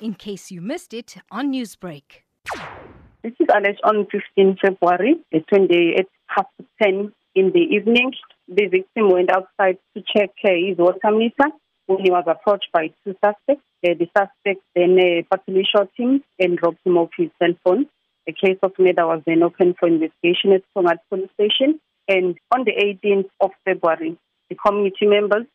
in case you missed it on Newsbreak. This is alleged on 15 February, the 20 at half 10 in the evening. The victim went outside to check uh, his water meter when he was approached by two suspects. Uh, the suspect then uh, fatally shot him and robbed him of his cell phone. A case of murder was then opened for investigation at Tongaat police station. And on the 18th of February, the community members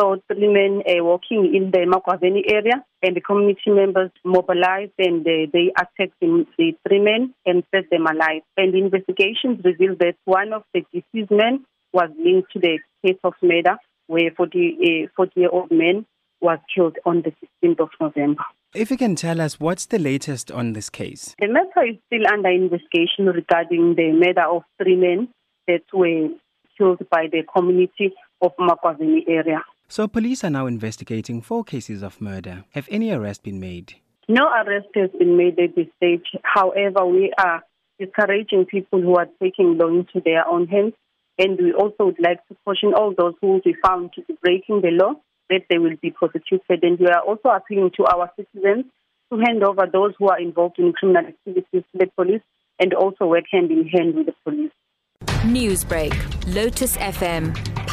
saw three men uh, walking in the Makwazeni area, and the community members mobilized and uh, they attacked the, the three men and set them alive. And investigations revealed that one of the deceased men was linked to the case of murder, where 40, uh, 40 year old man was killed on the 16th of November. If you can tell us what's the latest on this case? The matter is still under investigation regarding the murder of three men that were killed by the community of Makwazini area. So police are now investigating four cases of murder. Have any arrests been made? No arrest has been made at this stage. However, we are discouraging people who are taking law into their own hands. And we also would like to caution all those who will be found to be breaking the law that they will be prosecuted. And we are also appealing to our citizens to hand over those who are involved in criminal activities to the police and also work hand in hand with the police. Newsbreak, Lotus FM,